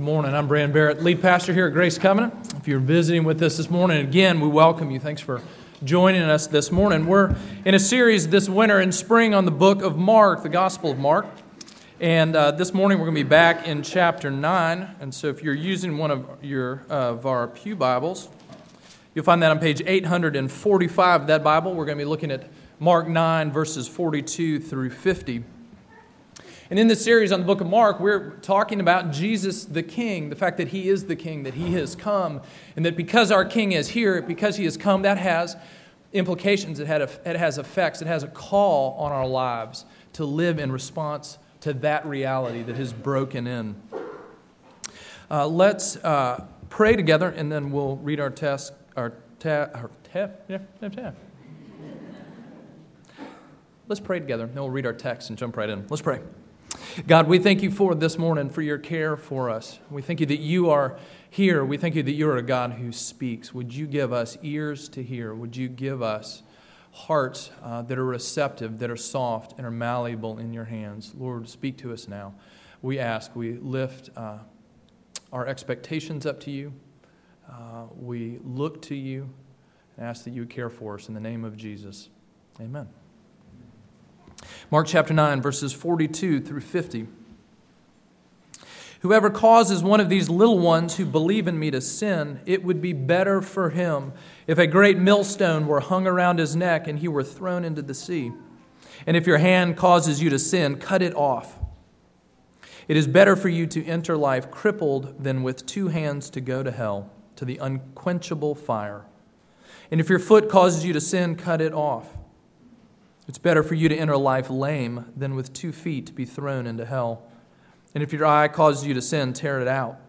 Good morning. I'm Brand Barrett, lead pastor here at Grace Covenant. If you're visiting with us this morning, again, we welcome you. Thanks for joining us this morning. We're in a series this winter and spring on the book of Mark, the Gospel of Mark. And uh, this morning we're going to be back in chapter 9. And so if you're using one of, your, uh, of our Pew Bibles, you'll find that on page 845 of that Bible. We're going to be looking at Mark 9, verses 42 through 50. And in this series on the book of Mark, we're talking about Jesus the King, the fact that he is the King, that he has come, and that because our King is here, because he has come, that has implications, it, had it has effects, it has a call on our lives to live in response to that reality that has broken in. Uh, let's uh, pray together, and then we'll read our test. Our, ta- our Let's pray together, and then we'll read our text and jump right in. Let's pray. God, we thank you for this morning, for your care for us. We thank you that you are here. We thank you that you're a God who speaks. Would you give us ears to hear? Would you give us hearts uh, that are receptive, that are soft, and are malleable in your hands? Lord, speak to us now. We ask, we lift uh, our expectations up to you. Uh, we look to you and ask that you care for us in the name of Jesus. Amen. Mark chapter 9, verses 42 through 50. Whoever causes one of these little ones who believe in me to sin, it would be better for him if a great millstone were hung around his neck and he were thrown into the sea. And if your hand causes you to sin, cut it off. It is better for you to enter life crippled than with two hands to go to hell, to the unquenchable fire. And if your foot causes you to sin, cut it off. It's better for you to enter life lame than with two feet to be thrown into hell. And if your eye causes you to sin, tear it out.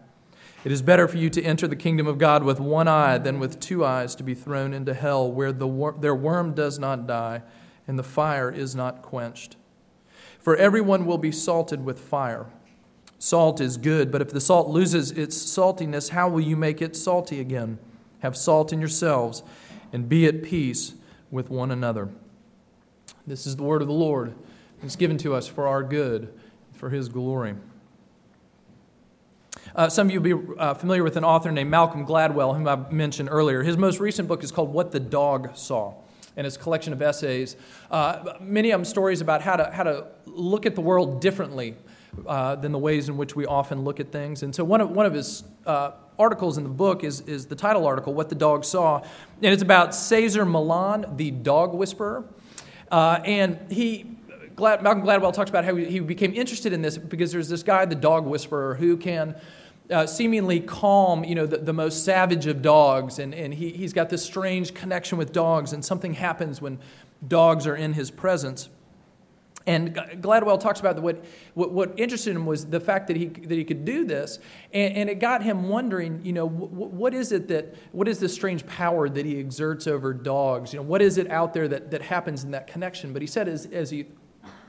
It is better for you to enter the kingdom of God with one eye than with two eyes to be thrown into hell, where the wor- their worm does not die and the fire is not quenched. For everyone will be salted with fire. Salt is good, but if the salt loses its saltiness, how will you make it salty again? Have salt in yourselves and be at peace with one another. This is the word of the Lord. It's given to us for our good, for his glory. Uh, some of you will be uh, familiar with an author named Malcolm Gladwell, whom I mentioned earlier. His most recent book is called What the Dog Saw, and it's a collection of essays. Uh, many of them stories about how to, how to look at the world differently uh, than the ways in which we often look at things. And so, one of, one of his uh, articles in the book is, is the title article, What the Dog Saw, and it's about Cesar Millan, the dog whisperer. Uh, and he, Glad, Malcolm Gladwell talks about how he, became interested in this because there's this guy, the dog whisperer, who can uh, seemingly calm, you know, the, the, most savage of dogs. And, and he, he's got this strange connection with dogs, and something happens when dogs are in his presence. And Gladwell talks about what, what, what, interested him was the fact that he, that he could do this. And, and it got him wondering, you know, what, what is it that, what is this strange power that he exerts over dogs? You know, what is it out there that, that happens in that connection? But he said as, as, he,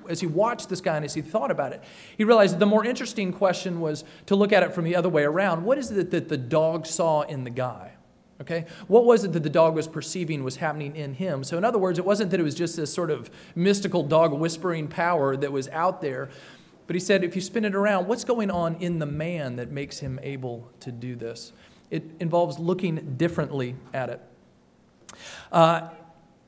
as he watched this guy and as he thought about it, he realized the more interesting question was to look at it from the other way around. What is it that the dog saw in the guy? Okay? What was it that the dog was perceiving was happening in him? So, in other words, it wasn't that it was just this sort of mystical dog whispering power that was out there. But he said, if you spin it around, what's going on in the man that makes him able to do this? It involves looking differently at it. Uh,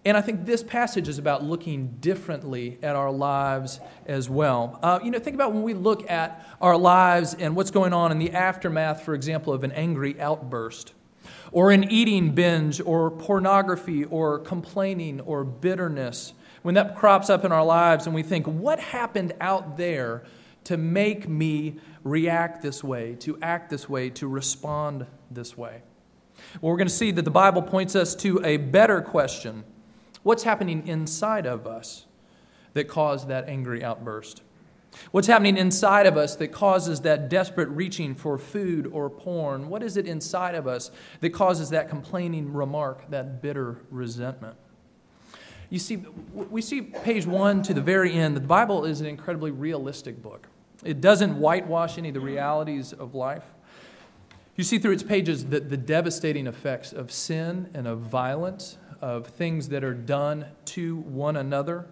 and I think this passage is about looking differently at our lives as well. Uh, you know, think about when we look at our lives and what's going on in the aftermath, for example, of an angry outburst or an eating binge, or pornography, or complaining, or bitterness, when that crops up in our lives and we think, what happened out there to make me react this way, to act this way, to respond this way? Well, we're going to see that the Bible points us to a better question What's happening inside of us that caused that angry outburst? What's happening inside of us that causes that desperate reaching for food or porn? What is it inside of us that causes that complaining remark, that bitter resentment? You see, we see page one to the very end. The Bible is an incredibly realistic book. It doesn't whitewash any of the realities of life. You see through its pages the, the devastating effects of sin and of violence, of things that are done to one another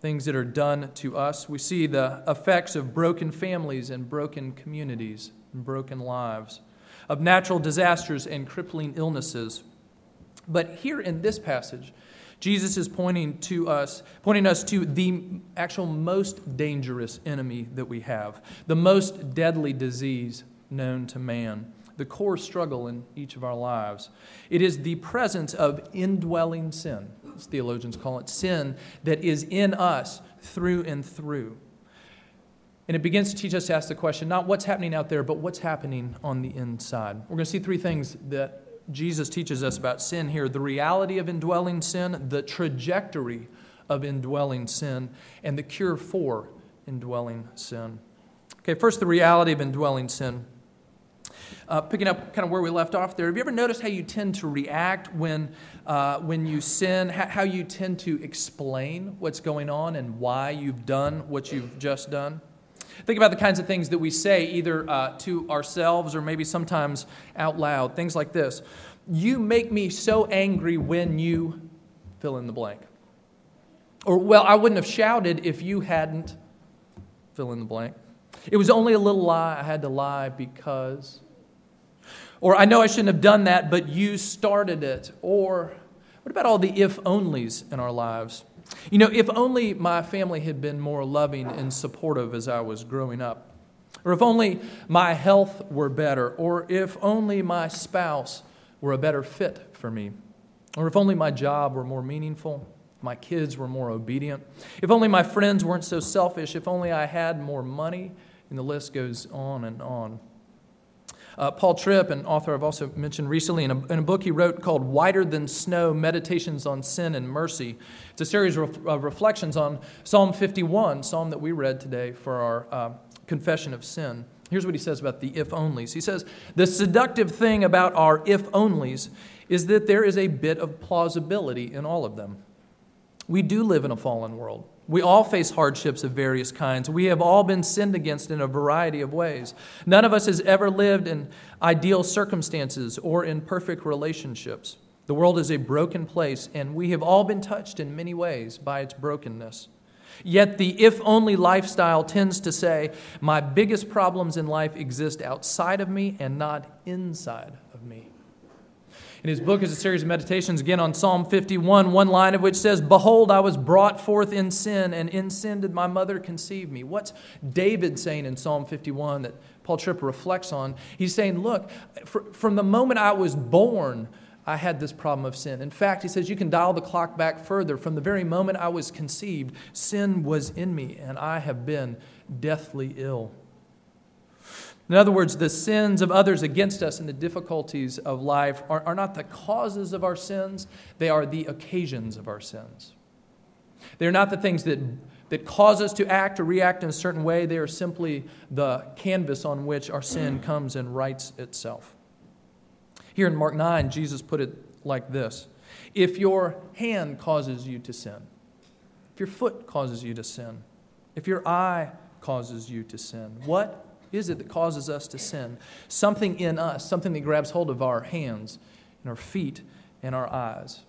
things that are done to us. We see the effects of broken families and broken communities. and broken lives, of natural disasters and crippling illnesses. But here in this passage, Jesus is pointing to us, pointing us to the actual most dangerous enemy that we have, the most deadly disease known to man, the core struggle in each of our lives. It is the presence of indwelling sin, theologians call it, sin that is in us through and through. And it begins to teach us to ask the question not what's happening out there, but what's happening on the inside. We're going to see three things that Jesus teaches us about sin here the reality of indwelling sin, the trajectory of indwelling sin, and the cure for indwelling sin. Okay, first, the reality of indwelling sin. Uh, picking up kind of where we left off there, have you ever noticed how you tend to react when, uh, when you sin? How you tend to explain what's going on and why you've done what you've just done? Think about the kinds of things that we say either uh, to ourselves or maybe sometimes out loud. Things like this You make me so angry when you fill in the blank. Or, well, I wouldn't have shouted if you hadn't fill in the blank. It was only a little lie. I had to lie because. Or, I know I shouldn't have done that, but you started it. Or, what about all the if onlys in our lives? You know, if only my family had been more loving and supportive as I was growing up, or if only my health were better, or if only my spouse were a better fit for me, or if only my job were more meaningful, my kids were more obedient, if only my friends weren't so selfish, if only I had more money, and the list goes on and on. Uh, Paul Tripp, an author I've also mentioned recently, in a, in a, book he wrote called Whiter Than Snow Meditations on Sin and Mercy. It's a series of, reflections on Psalm 51, psalm that we read today for our uh, confession of sin. Here's what he says about the if onlys. He says, The seductive thing about our if onlys is that there is a bit of plausibility in all of them. We do live in a fallen world. We all face hardships of various kinds. We have all been sinned against in a variety of ways. None of us has ever lived in ideal circumstances or in perfect relationships. The world is a broken place, and we have all been touched in many ways by its brokenness. Yet the if only lifestyle tends to say, My biggest problems in life exist outside of me and not inside of me. In his book is a series of meditations, again on Psalm 51, one line of which says, Behold, I was brought forth in sin, and in sin did my mother conceive me. What's David saying in Psalm 51 that Paul Tripp reflects on? He's saying, Look, from the moment I was born, I had this problem of sin. In fact, he says you can dial the clock back further. From the very moment I was conceived, sin was in me, and I have been deathly ill. In other words, the sins of others against us and the difficulties of life are, are not the causes of our sins, they are the occasions of our sins. They're not the things that, that cause us to act or react in a certain way, they are simply the canvas on which our sin comes and writes itself. Here in Mark 9, Jesus put it like this If your hand causes you to sin, if your foot causes you to sin, if your eye causes you to sin, what is it that causes us to sin? Something in us, something that grabs hold of our hands and our feet and our eyes.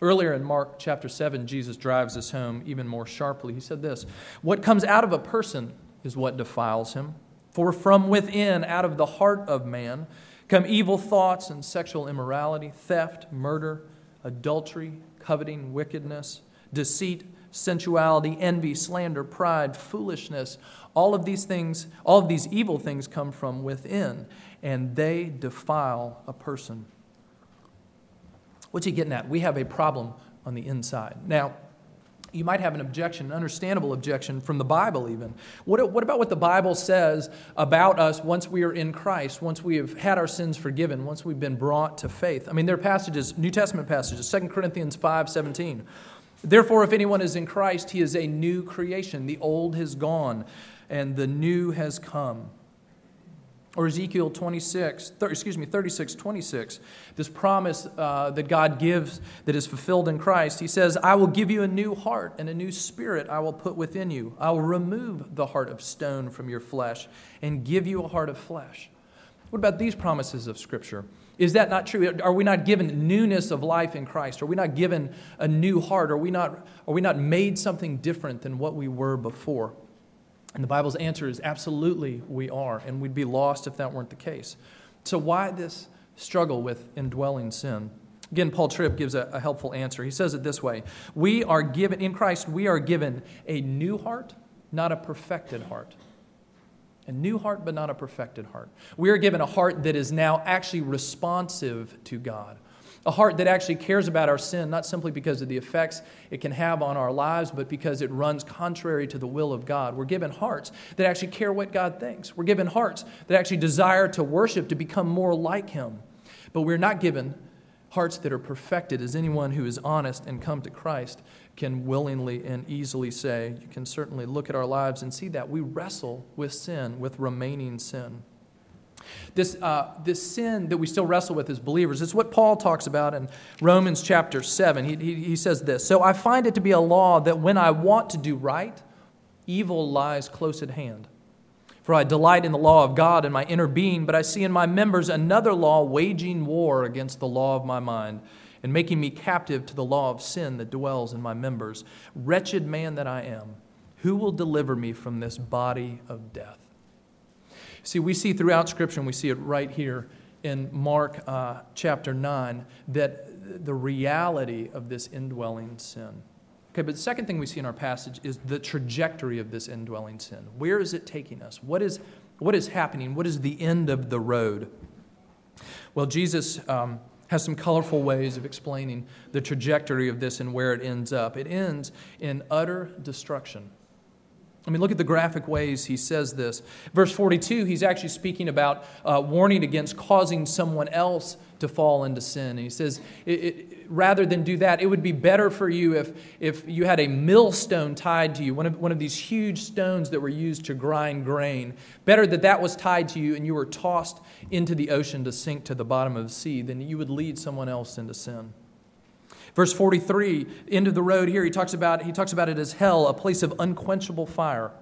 Earlier in Mark chapter 7, Jesus drives this home even more sharply. He said this What comes out of a person is what defiles him. For from within, out of the heart of man, come evil thoughts and sexual immorality, theft, murder, adultery, coveting, wickedness, deceit, sensuality, envy, slander, pride, foolishness. All of these things, all of these evil things come from within, and they defile a person. What's he getting at? We have a problem on the inside. Now, you might have an objection, an understandable objection from the Bible, even. What, what about what the Bible says about us once we are in Christ, once we have had our sins forgiven, once we've been brought to faith? I mean, there are passages, New Testament passages, 2 Corinthians 5 17. Therefore, if anyone is in Christ, he is a new creation. The old has gone and the new has come. Or Ezekiel 26, 30, excuse me, 36, 26, this promise uh, that God gives that is fulfilled in Christ. He says, I will give you a new heart and a new spirit I will put within you. I will remove the heart of stone from your flesh and give you a heart of flesh. What about these promises of Scripture? Is that not true? Are we not given newness of life in Christ? Are we not given a new heart? Are we not, are we not made something different than what we were before? And the Bible's answer is absolutely we are, and we'd be lost if that weren't the case. So, why this struggle with indwelling sin? Again, Paul Tripp gives a, a, helpful answer. He says it this way We are given, in Christ, we are given a new heart, not a perfected heart. A new heart, but not a perfected heart. We are given a heart that is now actually responsive to God a heart that actually cares about our sin, not simply because of the effects it can have on our lives, but because it runs contrary to the will of God. We're given hearts that actually care what God thinks. We're given hearts that actually desire to worship, to become more like Him. But we're not given hearts that are perfected, as anyone who is honest and come to Christ can willingly and easily say. You can certainly look at our lives and see that we wrestle with sin, with remaining sin. This, uh, this sin that we still wrestle with as believers is what Paul talks about in Romans chapter 7. He, he, he says this So I find it to be a law that when I want to do right, evil lies close at hand. For I delight in the law of God in my inner being, but I see in my members another law waging war against the law of my mind and making me captive to the law of sin that dwells in my members. Wretched man that I am, who will deliver me from this body of death? See, we see throughout Scripture, and we see it right here in Mark uh, chapter 9, that the reality of this indwelling sin. Okay, but the second thing we see in our passage is the trajectory of this indwelling sin. Where is it taking us? What is, what is happening? What is the end of the road? Well, Jesus um, has some colorful ways of explaining the trajectory of this and where it ends up. It ends in utter destruction. I mean, look at the graphic ways he says this. Verse 42, he's actually speaking about uh, warning against causing someone else to fall into sin. And he says, it, it, rather than do that, it would be better for you if, if you had a millstone tied to you, one of, one of these huge stones that were used to grind grain. Better that that was tied to you and you were tossed into the ocean to sink to the bottom of the sea than you would lead someone else into sin. Verse 43, end of the road here, he talks about, he talks about it as hell, a place of unquenchable fire.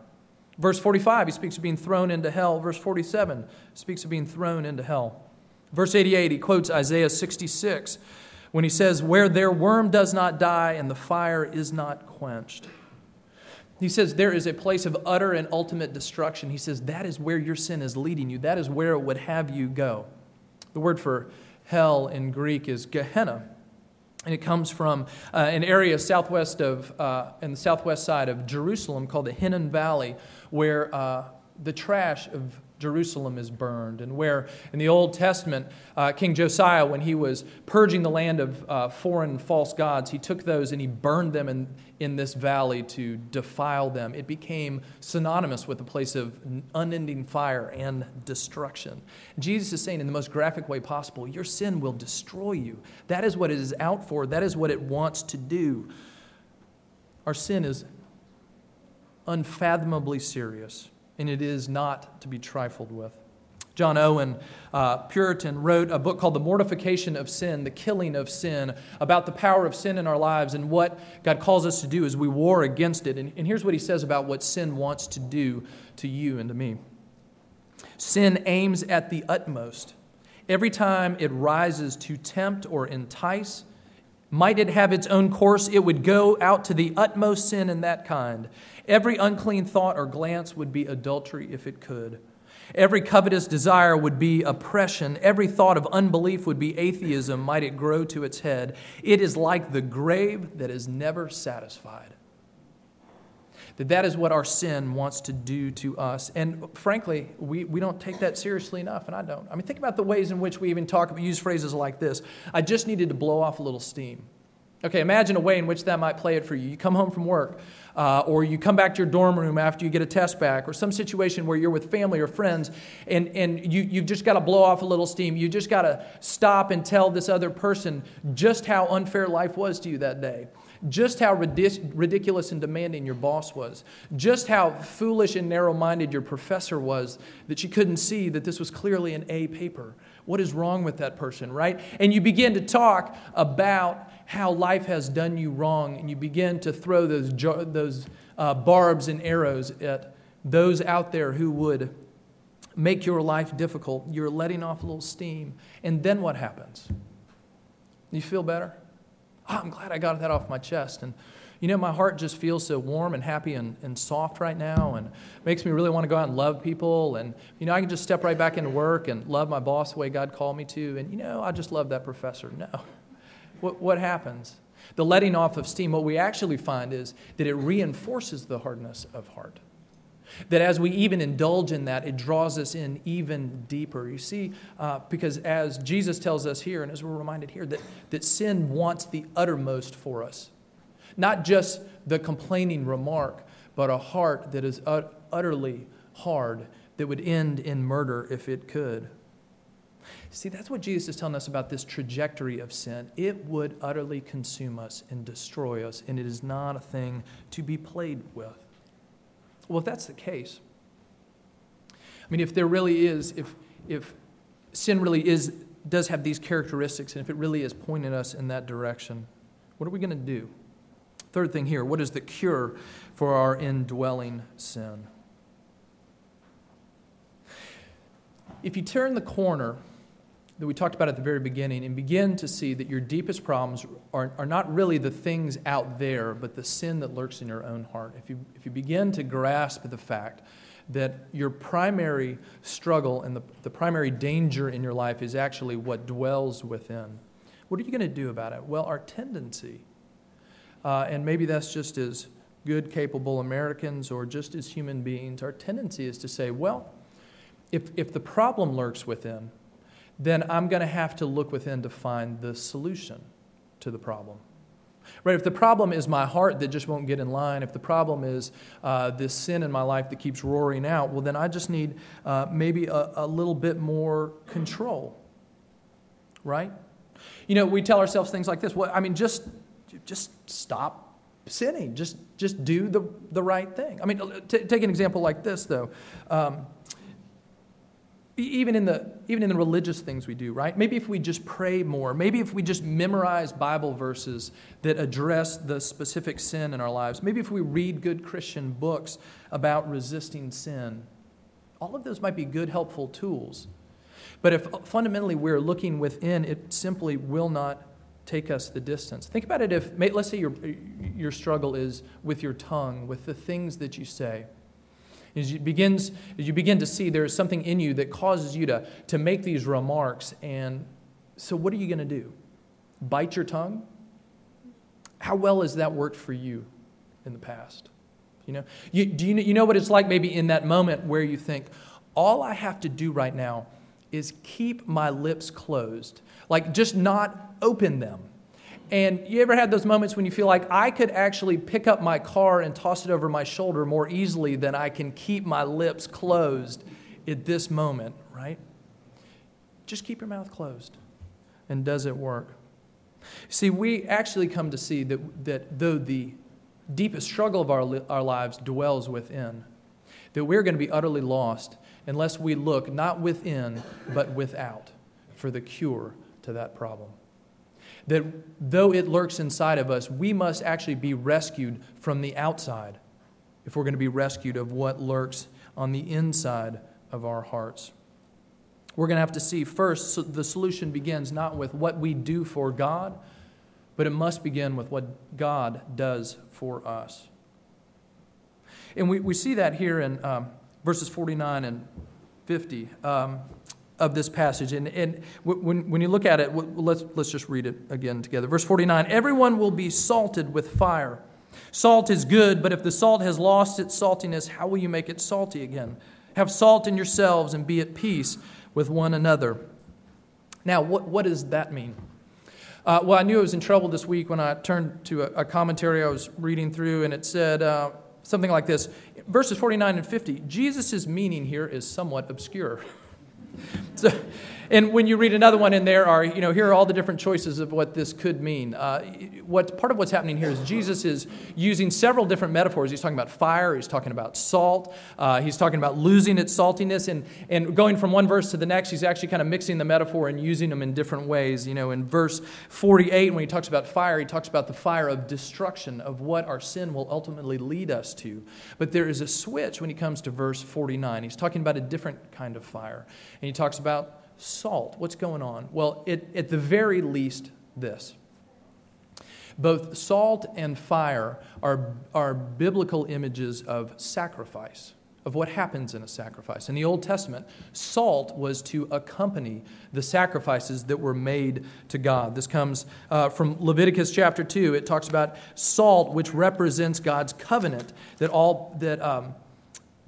Verse 45, he speaks of being thrown into hell. Verse 47 speaks of being thrown into hell. Verse 88, he quotes Isaiah 66 when he says, Where their worm does not die and the fire is not quenched. He says there is a place of utter and ultimate destruction. He says that is where your sin is leading you, that is where it would have you go. The word for hell in Greek is Gehenna. And it comes from uh, an area southwest of, uh, in the southwest side of Jerusalem called the Hinnom Valley, where uh, the trash of Jerusalem is burned, and where in the Old Testament, uh, King Josiah, when he was purging the land of uh, foreign false gods, he took those and he burned them in, in this valley to defile them. It became synonymous with a place of unending fire and destruction. Jesus is saying, in the most graphic way possible, your sin will destroy you. That is what it is out for, that is what it wants to do. Our sin is unfathomably serious and it is not to be trifled with. John Owen, uh, Puritan, wrote a book called The Mortification of Sin, The Killing of Sin, about the power of sin in our lives and what God calls us to do as we war against it. And, and here's what he says about what sin wants to do to you and to me Sin aims at the utmost. Every time it rises to tempt or entice, might it have its own course, it would go out to the utmost sin in that kind. Every unclean thought or glance would be adultery if it could. Every covetous desire would be oppression. Every thought of unbelief would be atheism, might it grow to its head. It is like the grave that is never satisfied. That that is what our sin wants to do to us. And frankly, we, we don't take that seriously enough, and I don't. I mean, think about the ways in which we even talk, about, use phrases like this I just needed to blow off a little steam. Okay, imagine a way in which that might play it for you. You come home from work, uh, or you come back to your dorm room after you get a test back, or some situation where you're with family or friends, and, and you, you've just got to blow off a little steam. You just got to stop and tell this other person just how unfair life was to you that day just how ridiculous and demanding your boss was, just how foolish and narrow minded your professor was that she couldn't see that this was clearly an A paper. What is wrong with that person, right? And you begin to talk about how life has done you wrong, and you begin to throw those, those uh, barbs and arrows at those out there who would make your life difficult. You're letting off a little steam. And then what happens? You feel better? Oh, I'm glad I got that off my chest. And You know, my heart just feels so warm and happy and, and soft right now and makes me really want to go out and love people. And, you know, I can just step right back into work and love my boss the way God called me to. And, you know, I just love that professor. No. What, what happens? The letting off of steam, what we actually find is that it reinforces the hardness of heart. That as we even indulge in that, it draws us in even deeper. You see, uh, because as Jesus tells us here, and as we're reminded here, that, that sin wants the uttermost for us. Not just the complaining remark, but a heart that is ut- utterly hard, that would end in murder if it could. See, that's what Jesus is telling us about this trajectory of sin. It would utterly consume us and destroy us, and it is not a thing to be played with. Well, if that's the case, I mean, if there really is, if, if sin really is, does have these characteristics, and if it really is pointing us in that direction, what are we going to do? Third thing here what is the cure for our indwelling sin? If you turn the corner that we talked about at the very beginning and begin to see that your deepest problems are, are not really the things out there, but the sin that lurks in your own heart. If you, if you begin to grasp the fact that your primary struggle and the, the primary danger in your life is actually what dwells within, what are you going to do about it? Well, our tendency, uh, and maybe that's just as good, capable Americans or just as human beings, our tendency is to say, well, if, if the problem lurks within, then I'm going to have to look within to find the solution to the problem. Right? If the problem is my heart that just won't get in line, if the problem is uh, this sin in my life that keeps roaring out, well, then I just need uh, maybe a, a little bit more control. Right? You know, we tell ourselves things like this. Well, I mean, just, just stop sinning. Just, just do the, the right thing. I mean, t- take an example like this, though. Um, even in the even in the religious things we do right? Maybe if we just pray more maybe if we just memorize bible verses that address the specific sin in our lives maybe if we read good christian books about resisting sin all of those might be good helpful tools. But if uh, fundamentally we're looking within it simply will not take us the distance. Think about it if let's say your your struggle is with your tongue with the things that you say as you, begins, as you begin to see there is something in you that causes you to, to make these remarks. And so, what are you going to do? Bite your tongue? How well has that worked for you in the past? You know, you, do you, you know what it's like maybe in that moment where you think, all I have to do right now is keep my lips closed, like just not open them and you ever had those moments when you feel like I could actually pick up my car and toss it over my shoulder more easily than I can keep my lips closed at this moment, right? Just keep your mouth closed. And does it work? See, we actually come to see that, that though the deepest struggle of our, our lives dwells within, that we're going to be utterly lost unless we look not within, but without for the cure to that problem that though it lurks inside of us, we must actually be rescued from the outside if we're going to be rescued of what lurks on the inside of our hearts. We're going to have to see first, so the solution begins not with what we do for God, but it must begin with what God does for us. And we, we see that here in um, verses 49 and 50. Um, of this passage. And, and when, when you look at it, let's, let's just read it again together. Verse 49 Everyone will be salted with fire. Salt is good, but if the salt has lost its saltiness, how will you make it salty again? Have salt in yourselves and be at peace with one another. Now, what, what does that mean? Uh, well, I knew I was in trouble this week when I turned to a, a commentary I was reading through, and it said uh, something like this Verses 49 and 50 Jesus' meaning here is somewhat obscure. So, and when you read another one in there, are you know here are all the different choices of what this could mean. Uh, what part of what's happening here is Jesus is using several different metaphors. He's talking about fire. He's talking about salt. Uh, he's talking about losing its saltiness, and and going from one verse to the next, he's actually kind of mixing the metaphor and using them in different ways. You know, in verse 48, when he talks about fire, he talks about the fire of destruction of what our sin will ultimately lead us to. But there is a switch when he comes to verse 49. He's talking about a different kind of fire, and he talks about salt. What's going on? Well, it, at the very least, this Both salt and fire are, are biblical images of sacrifice, of what happens in a sacrifice. In the Old Testament, salt was to accompany the sacrifices that were made to God. This comes uh, from Leviticus chapter 2. It talks about salt, which represents God's covenant, that all that. Um,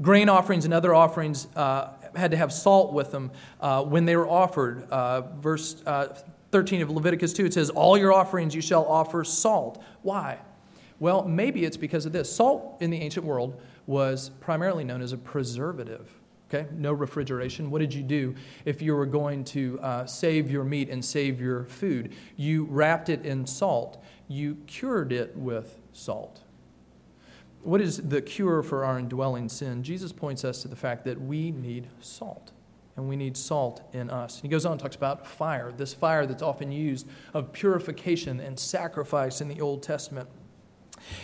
grain offerings and other offerings uh, had to have salt with them uh, when they were offered. Uh, verse uh, 13 of Leviticus 2, it says, All your offerings you shall offer salt. Why? Well, maybe it's because of this. Salt in the ancient world was primarily known as a preservative. Okay, no refrigeration. What did you do if you were going to uh, save your meat and save your food? You wrapped it in salt, you cured it with salt. What is the cure for our indwelling sin? Jesus points us to the fact that we need salt and we need salt in us. He goes on and talks about fire, this fire that's often used of purification and sacrifice in the Old Testament.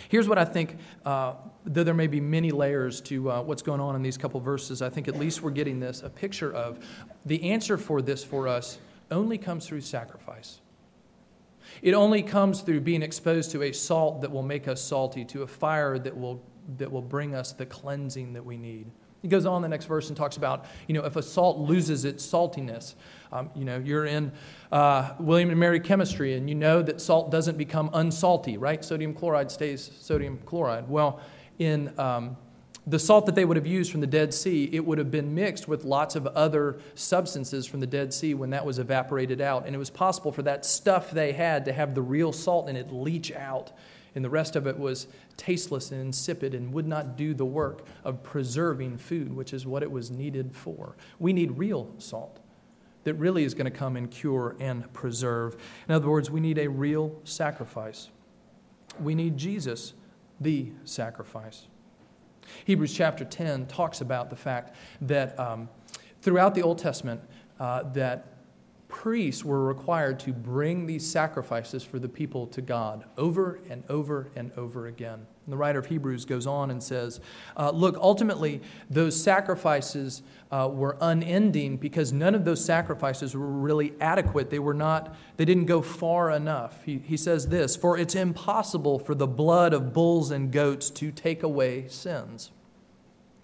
Here's what I think, uh, though there may be many layers to uh, what's going on in these couple verses, I think at least we're getting this a picture of the answer for this for us only comes through sacrifice. It only comes through being exposed to a salt that will make us salty, to a fire that will, that will bring us the cleansing that we need. He goes on the next verse and talks about, you know, if a salt loses its saltiness, um, you know, you're in uh, William and Mary chemistry and you know that salt doesn't become unsalty, right? Sodium chloride stays sodium chloride. Well, in um, the salt that they would have used from the Dead Sea, it would have been mixed with lots of other substances from the Dead Sea when that was evaporated out. And it was possible for that stuff they had to have the real salt in it leach out and the rest of it was tasteless and insipid and would not do the work of preserving food, which is what it was needed for. We need real salt that really is going to come and cure and preserve. In other words, we need a real sacrifice. We need Jesus, the sacrifice. Hebrews chapter 10 talks about the fact that um, throughout the Old Testament, uh, that priests were required to bring these sacrifices for the people to God over and over and over again. And the writer of Hebrews goes on and says, uh, Look, ultimately, those sacrifices uh, were unending because none of those sacrifices were really adequate. They were not, they didn't go far enough. He, he says this For it's impossible for the blood of bulls and goats to take away sins.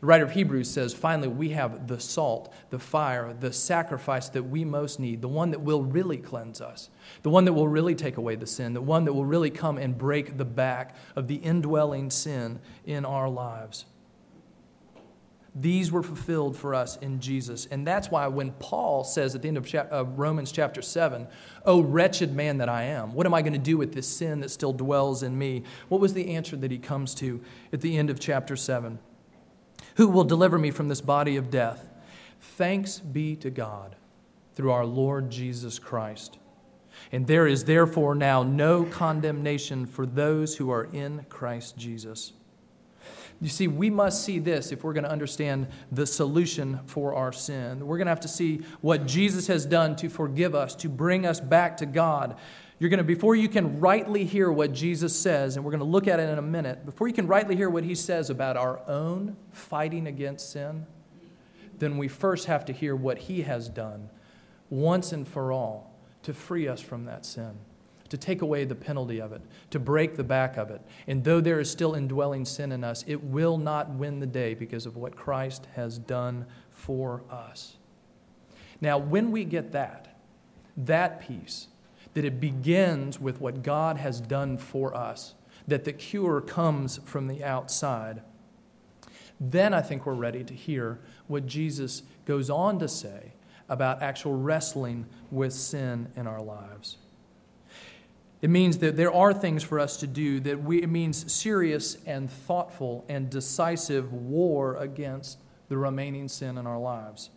The writer of Hebrews says, finally, we have the salt, the fire, the sacrifice that we most need, the one that will really cleanse us, the one that will really take away the sin, the one that will really come and break the back of the indwelling sin in our lives. These were fulfilled for us in Jesus. And that's why when Paul says at the end of, of Romans chapter 7, Oh, wretched man that I am, what am I going to do with this sin that still dwells in me? What was the answer that he comes to at the end of chapter 7? Who will deliver me from this body of death? Thanks be to God through our Lord Jesus Christ. And there is therefore now no condemnation for those who are in Christ Jesus. You see, we must see this if we're going to understand the solution for our sin. We're going to have to see what Jesus has done to forgive us, to bring us back to God, you're going to, before you can rightly hear what Jesus says, and we're going to look at it in a minute, before you can rightly hear what he says about our own fighting against sin, then we first have to hear what he has done once and for all to free us from that sin, to take away the penalty of it, to break the back of it. And though there is still indwelling sin in us, it will not win the day because of what Christ has done for us. Now, when we get that, that peace, that it begins with what God has done for us, that the cure comes from the outside. Then I think we're ready to hear what Jesus goes on to say about actual wrestling with sin in our lives. It means that there are things for us to do, that we, it means serious and thoughtful and decisive war against the remaining sin in our lives.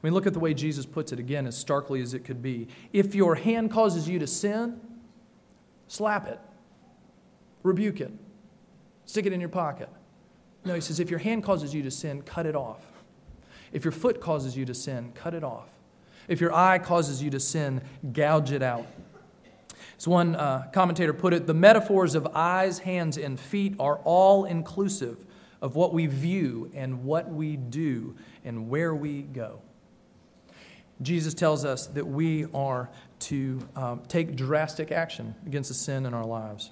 I mean, look at the way Jesus puts it again, as starkly as it could be. If your hand causes you to sin, slap it, rebuke it. stick it in your pocket. No, he says, if your hand causes you to sin, cut it off. If your foot causes you to sin, cut it off. If your eye causes you to sin, gouge it out. As one uh, commentator put it, the metaphors of eyes, hands, and feet are all inclusive of what we view and what we do and where we go. Jesus tells us that we are to um, take drastic action against the sin in our lives.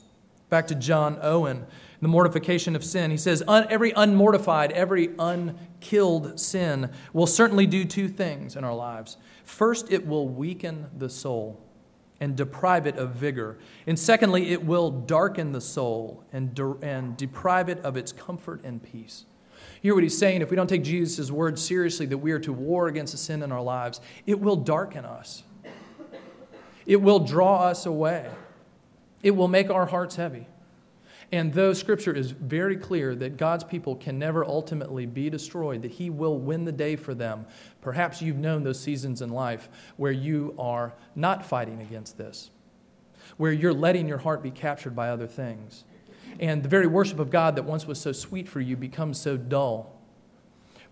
Back to John Owen, the mortification of sin. He says, Every unmortified, every unkilled sin will certainly do two things in our lives. First, it will weaken the soul and deprive it of vigor. And secondly, it will darken the soul and, de- and deprive it of its comfort and peace. Hear what he's saying. If we don't take Jesus' word seriously, that we are to war against the sin in our lives, it will darken us. It will draw us away. It will make our hearts heavy. And though Scripture is very clear that God's people can never ultimately be destroyed, that He will win the day for them, perhaps you've known those seasons in life where you are not fighting against this, where you're letting your heart be captured by other things. And the very worship of God that once was so sweet for you becomes so dull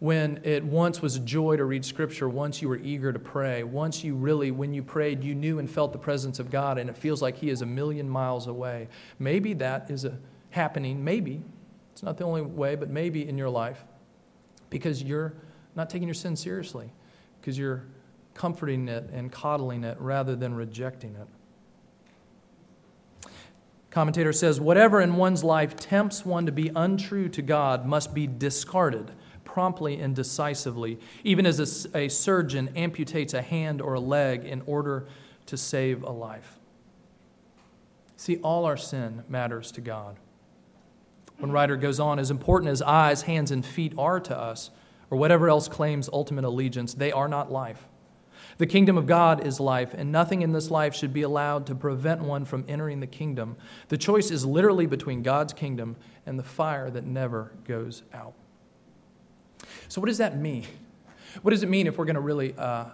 when it once was a joy to read Scripture, once you were eager to pray, once you really, when you prayed, you knew and felt the presence of God, and it feels like He is a million miles away. Maybe that is a, happening, maybe. It's not the only way, but maybe in your life because you're not taking your sin seriously, because you're comforting it and coddling it rather than rejecting it. Commentator says, whatever in one's life tempts one to be untrue to God must be discarded promptly and decisively, even as a, a surgeon amputates a hand or a leg in order to save a life. See, all our sin matters to God. One writer goes on, as important as eyes, hands, and feet are to us, or whatever else claims ultimate allegiance, they are not life. The kingdom of God is life, and nothing in this life should be allowed to prevent one from entering the kingdom. The choice is literally between God's kingdom and the fire that never goes out. So, what does that mean? What does it mean if we're going to really uh,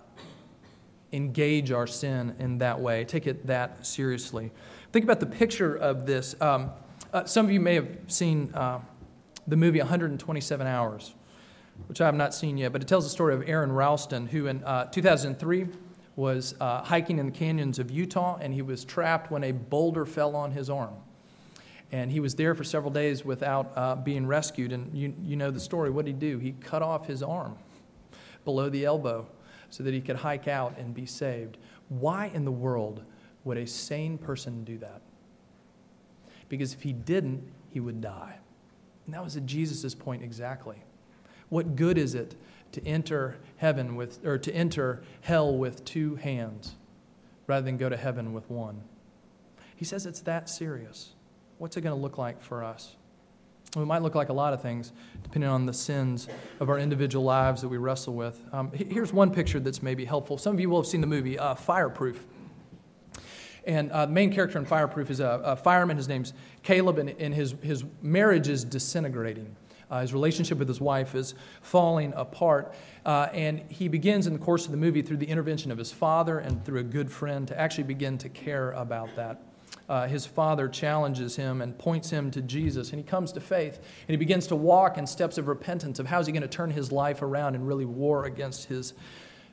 engage our sin in that way, take it that seriously? Think about the picture of this. Um, uh, some of you may have seen uh, the movie 127 Hours, which I have not seen yet, but it tells the story of Aron Ralston, who in uh, 2003 was uh, hiking in the canyons of Utah, and he was trapped when a boulder fell on his arm. And he was there for several days without uh, being rescued. And you, you know the story. What did he do? He cut off his arm below the elbow so that he could hike out and be saved. Why in the world would a sane person do that? Because if he didn't, he would die. And that was at Jesus' point exactly. What good is it to enter heaven with, or to enter hell with two hands rather than go to heaven with one? He says it's that serious what's it going to look like for us? Well, it might look like a lot of things, depending on the sins of our individual lives that we wrestle with. Um, here's one picture that's maybe helpful. Some of you will have seen the movie uh, Fireproof. And uh, the main character in Fireproof is a, a fireman. His name's Caleb, and, and, his, his marriage is disintegrating. Uh, his relationship with his wife is falling apart. Uh, and he begins in the course of the movie through the intervention of his father and through a good friend to actually begin to care about that uh, his father challenges him and points him to Jesus. And he comes to faith and he begins to walk in steps of repentance of how is he going to turn his life around and really war against his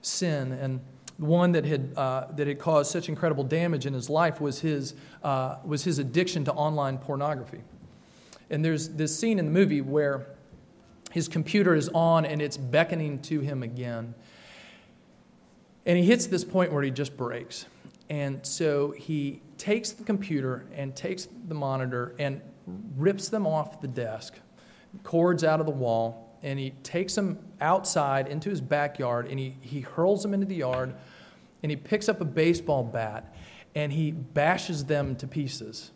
sin. And one that had, uh, that had caused such incredible damage in his life was his, uh, was his addiction to online pornography. And there's this scene in the movie where his computer is on and it's beckoning to him again. And he hits this point where he just breaks. And so he takes the computer and takes the monitor and rips them off the desk, cords out of the wall, and he takes them outside into his backyard and he, he hurls them into the yard and he picks up a baseball bat and he bashes them to pieces.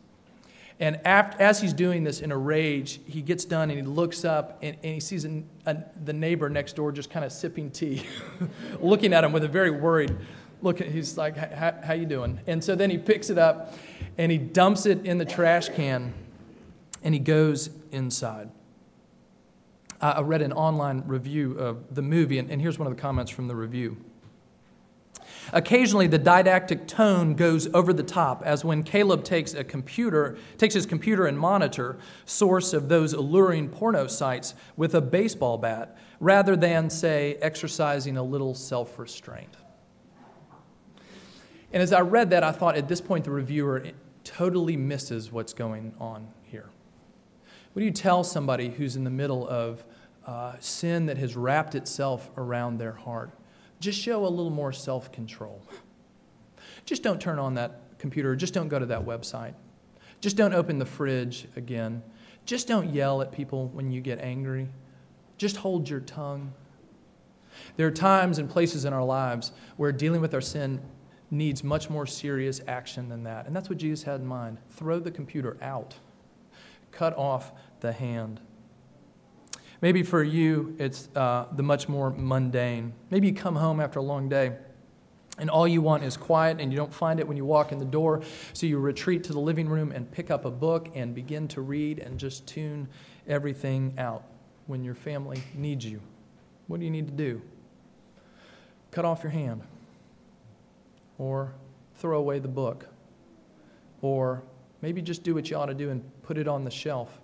And after, as he's doing this in a rage, he gets done and he looks up and, and he sees a, the neighbor next door just kind of sipping tea, looking at him with a very worried look. He's like how you doing? And so then he picks it up and he dumps it in the trash can and he goes inside. I read an online review of the movie and, and here's one of the comments from the review Occasionally, the didactic tone goes over the top, as when Caleb takes a computer, takes his computer and monitor, source of those alluring porno sites, with a baseball bat, rather than, say, exercising a little self restraint. And as I read that, I thought at this point the reviewer totally misses what's going on here. What do you tell somebody who's in the middle of uh, sin that has wrapped itself around their heart? Just show a little more self control. Just don't turn on that computer. Just don't go to that website. Just don't open the fridge again. Just don't yell at people when you get angry. Just hold your tongue. There are times and places in our lives where dealing with our sin needs much more serious action than that. And that's what Jesus had in mind. Throw the computer out, cut off the hand. Maybe for you, it's uh, the much more mundane. Maybe you come home after a long day and all you want is quiet and you don't find it when you walk in the door. So you retreat to the living room and pick up a book and begin to read and just tune everything out when your family needs you. What do you need to do? Cut off your hand or throw away the book, or maybe just do what you ought to do and put it on the shelf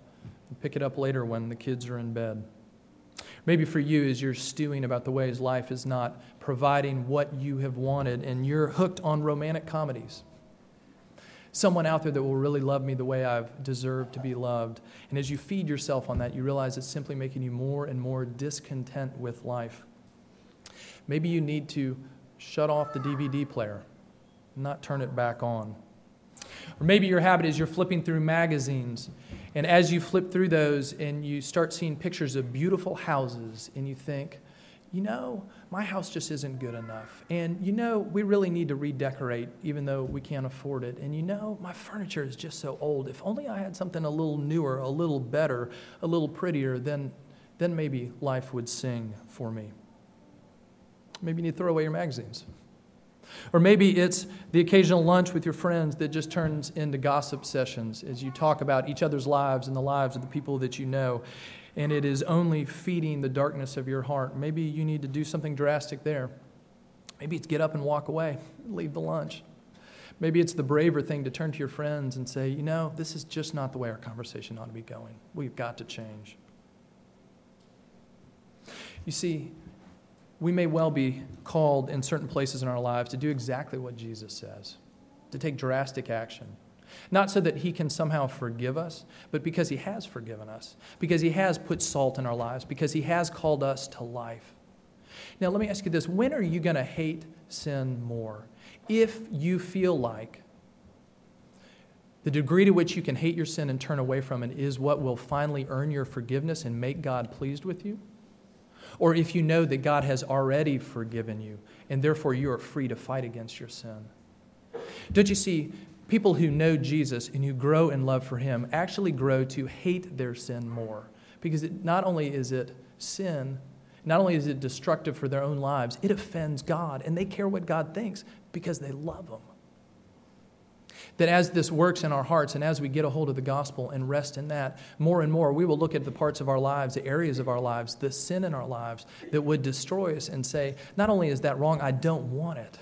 pick it up later when the kids are in bed. Maybe for you, as you're stewing about the ways life is not providing what you have wanted, and you're hooked on romantic comedies. Someone out there that will really love me the way I've deserved to be loved. And as you feed yourself on that, you realize it's simply making you more and more discontent with life. Maybe you need to shut off the DVD player, not turn it back on. Or maybe your habit is you're flipping through magazines, and as you flip through those and you start seeing pictures of beautiful houses, and you think, you know, my house just isn't good enough. And you know, we really need to redecorate even though we can't afford it. And you know, my furniture is just so old. If only I had something a little newer, a little better, a little prettier, then, then maybe life would sing for me. Maybe you need to throw away your magazines. Or maybe it's the occasional lunch with your friends that just turns into gossip sessions as you talk about each other's lives and the lives of the people that you know. And it is only feeding the darkness of your heart. Maybe you need to do something drastic there. Maybe it's get up and walk away, leave the lunch. Maybe it's the braver thing to turn to your friends and say, you know, this is just not the way our conversation ought to be going. We've got to change. You see, we may well be called in certain places in our lives to do exactly what Jesus says, to take drastic action. Not so that he can somehow forgive us, but because he has forgiven us, because he has put salt in our lives, because he has called us to life. Now, let me ask you this when are you going to hate sin more? If you feel like the degree to which you can hate your sin and turn away from it is what will finally earn your forgiveness and make God pleased with you, or if you know that God has already forgiven you and therefore you are free to fight against your sin. Don't you see, people who know Jesus and who grow in love for Him actually grow to hate their sin more because it, not only is it sin, not only is it destructive for their own lives, it offends God and they care what God thinks because they love Him. That as this works in our hearts and as we get a hold of the gospel and rest in that, more and more we will look at the parts of our lives, the areas of our lives, the sin in our lives that would destroy us and say, not only is that wrong, I don't want it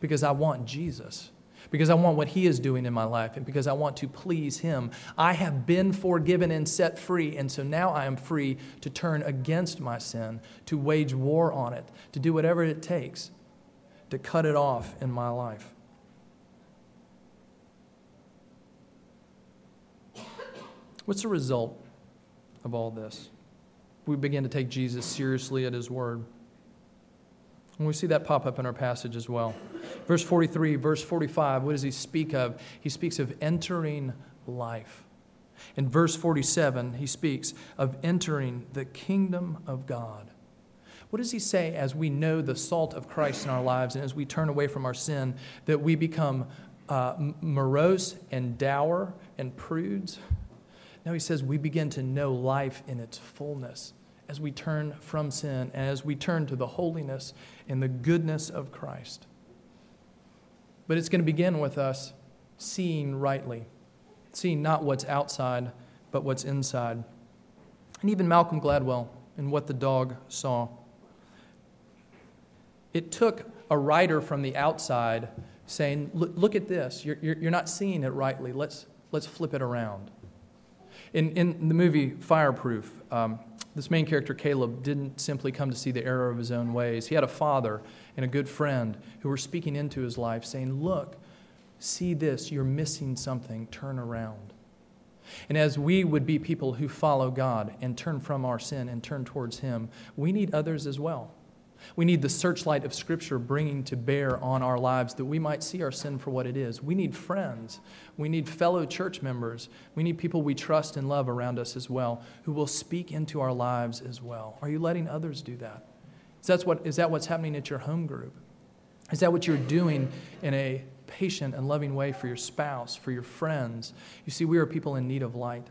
because I want Jesus because I want what He is doing in my life, and because I want to please Him. I have been forgiven and set free, and so now I am free to turn against my sin, to wage war on it, to do whatever it takes to cut it off in my life. What's the result of all this? We begin to take Jesus seriously at his word. And we see that pop up in our passage as well. Verse 43, verse 45, what does he speak of? He speaks of entering life. In verse 47, he speaks of entering the kingdom of God. What does he say as we know the salt of Christ in our lives and as we turn away from our sin, that we become uh, morose and dour and prudes? Now he says we begin to know life in its fullness as we turn from sin and as we turn to the holiness and the goodness of Christ. But it's going to begin with us seeing rightly, seeing not what's outside, but what's inside. And even Malcolm Gladwell in What the Dog Saw. It took a writer from the outside saying, Look, look at this. You're, you're, you're not seeing it rightly. Let's, let's flip it around. In, in the movie Fireproof, um, this main character, Caleb, didn't simply come to see the error of his own ways. He had a father and a good friend who were speaking into his life, saying, Look, see this, you're missing something, turn around. And as we would be people who follow God and turn from our sin and turn towards Him, we need others as well. We need the searchlight of Scripture bringing to bear on our lives that we might see our sin for what it is. We need friends. We need fellow church members. We need people we trust and love around us as well who will speak into our lives as well. Are you letting others do that? Is that, what, is that what's happening at your home group? Is that what you're doing in a patient and loving way for your spouse, for your friends? You see, we are people in need of light,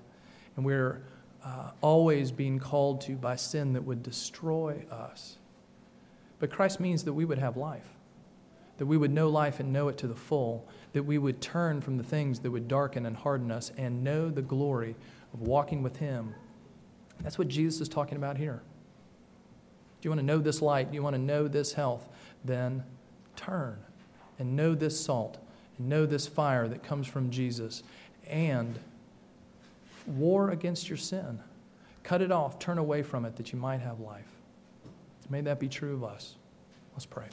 and we're uh, always being called to by sin that would destroy us. But Christ means that we would have life, that we would know life and know it to the full, that we would turn from the things that would darken and harden us and know the glory of walking with Him. That's what Jesus is talking about here. Do you want to know this light? Do you want to know this health? Then turn and know this salt and know this fire that comes from Jesus and war against your sin. Cut it off, turn away from it that you might have life. May that be true of us. Let's pray.